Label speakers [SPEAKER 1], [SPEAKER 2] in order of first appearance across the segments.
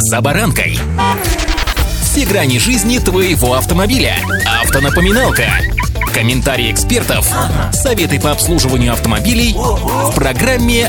[SPEAKER 1] «За баранкой». Все грани жизни твоего автомобиля. Автонапоминалка. Комментарии экспертов. Советы по обслуживанию автомобилей в программе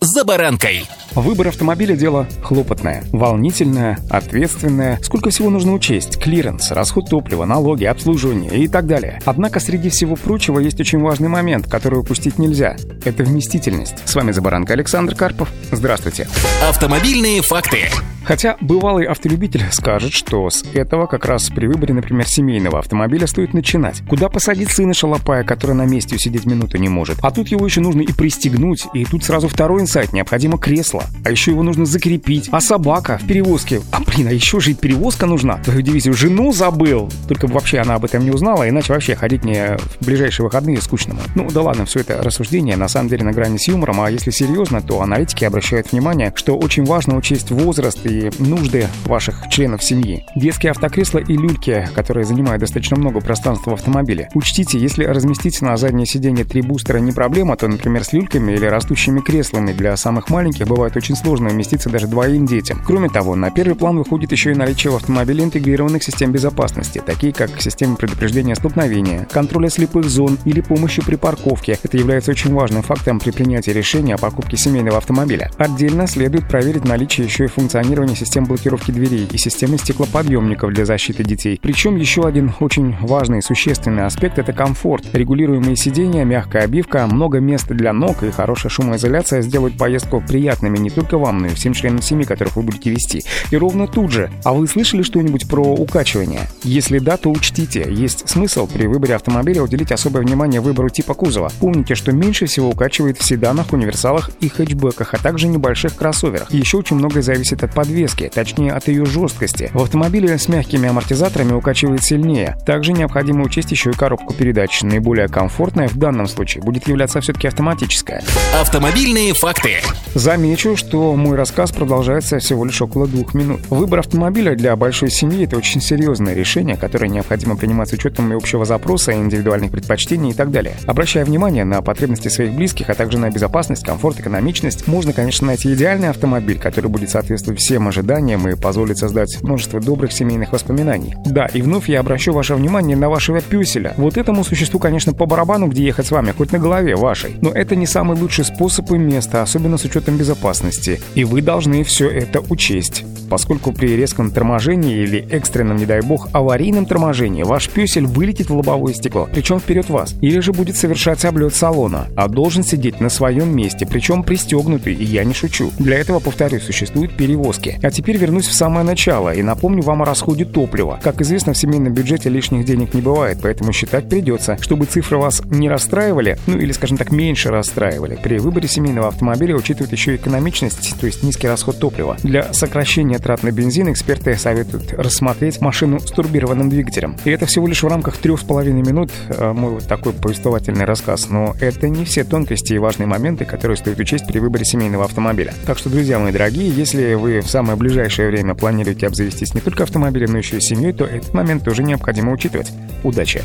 [SPEAKER 1] «За баранкой».
[SPEAKER 2] Выбор автомобиля – дело хлопотное, волнительное, ответственное. Сколько всего нужно учесть? Клиренс, расход топлива, налоги, обслуживание и так далее. Однако среди всего прочего есть очень важный момент, который упустить нельзя. Это вместительность. С вами Забаранка Александр Карпов. Здравствуйте.
[SPEAKER 1] Автомобильные факты.
[SPEAKER 2] Хотя бывалый автолюбитель скажет, что с этого как раз при выборе, например, семейного автомобиля стоит начинать. Куда посадить сына шалопая, который на месте усидеть минуту не может? А тут его еще нужно и пристегнуть, и тут сразу второй инсайт, необходимо кресло. А еще его нужно закрепить. А собака в перевозке. А блин, а еще же и перевозка нужна. Твою дивизию жену забыл. Только вообще она об этом не узнала, иначе вообще ходить мне в ближайшие выходные скучно. Ну да ладно, все это рассуждение на самом деле на грани с юмором, а если серьезно, то аналитики обращают внимание, что очень важно учесть возраст и нужды ваших членов семьи. Детские автокресла и люльки, которые занимают достаточно много пространства в автомобиле. Учтите, если разместить на заднее сиденье три бустера не проблема, то, например, с люльками или растущими креслами для самых маленьких бывает очень сложно уместиться даже двоим детям. Кроме того, на первый план выходит еще и наличие в автомобиле интегрированных систем безопасности, такие как система предупреждения столкновения, контроля слепых зон или помощи при парковке. Это является очень важным фактором при принятии решения о покупке семейного автомобиля. Отдельно следует проверить наличие еще и функционирования систем блокировки дверей и системы стеклоподъемников для защиты детей. Причем еще один очень важный и существенный аспект – это комфорт. Регулируемые сиденья, мягкая обивка, много места для ног и хорошая шумоизоляция сделают поездку приятными не только вам, но и всем членам семьи, которых вы будете вести. И ровно тут же. А вы слышали что-нибудь про укачивание? Если да, то учтите, есть смысл при выборе автомобиля уделить особое внимание выбору типа кузова. Помните, что меньше всего укачивает в седанах, универсалах и хэтчбеках, а также небольших кроссоверах. Еще очень многое зависит от подвески, точнее от ее жесткости. В автомобиле с мягкими амортизаторами укачивает сильнее. Также необходимо учесть еще и коробку передач. Наиболее комфортная в данном случае будет являться все-таки автоматическая.
[SPEAKER 1] Автомобильные факты.
[SPEAKER 2] Замечу, что мой рассказ продолжается всего лишь около двух минут. Выбор автомобиля для большой семьи – это очень серьезное решение, которое необходимо принимать с учетом и общего запроса, и индивидуальных предпочтений и так далее. Обращая внимание на потребности своих близких, а также на безопасность, комфорт, экономичность, можно, конечно, найти идеальный автомобиль, который будет соответствовать всем ожиданиям и позволит создать множество добрых семейных воспоминаний. Да, и вновь я обращу ваше внимание на вашего пюселя. Вот этому существу, конечно, по барабану, где ехать с вами, хоть на голове вашей. Но это не самый лучший способ и место, особенно с учетом безопасности. И вы должны все это учесть поскольку при резком торможении или экстренном, не дай бог, аварийном торможении ваш пюсель вылетит в лобовое стекло, причем вперед вас, или же будет совершать облет салона, а должен сидеть на своем месте, причем пристегнутый, и я не шучу. Для этого, повторюсь, существуют перевозки. А теперь вернусь в самое начало и напомню вам о расходе топлива. Как известно, в семейном бюджете лишних денег не бывает, поэтому считать придется, чтобы цифры вас не расстраивали, ну или, скажем так, меньше расстраивали. При выборе семейного автомобиля учитывают еще экономичность, то есть низкий расход топлива. Для сокращения трат на бензин, эксперты советуют рассмотреть машину с турбированным двигателем. И это всего лишь в рамках трех с половиной минут э, мой вот такой повествовательный рассказ. Но это не все тонкости и важные моменты, которые стоит учесть при выборе семейного автомобиля. Так что, друзья мои дорогие, если вы в самое ближайшее время планируете обзавестись не только автомобилем, но еще и семьей, то этот момент тоже необходимо учитывать. Удачи!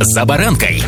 [SPEAKER 1] «За баранкой»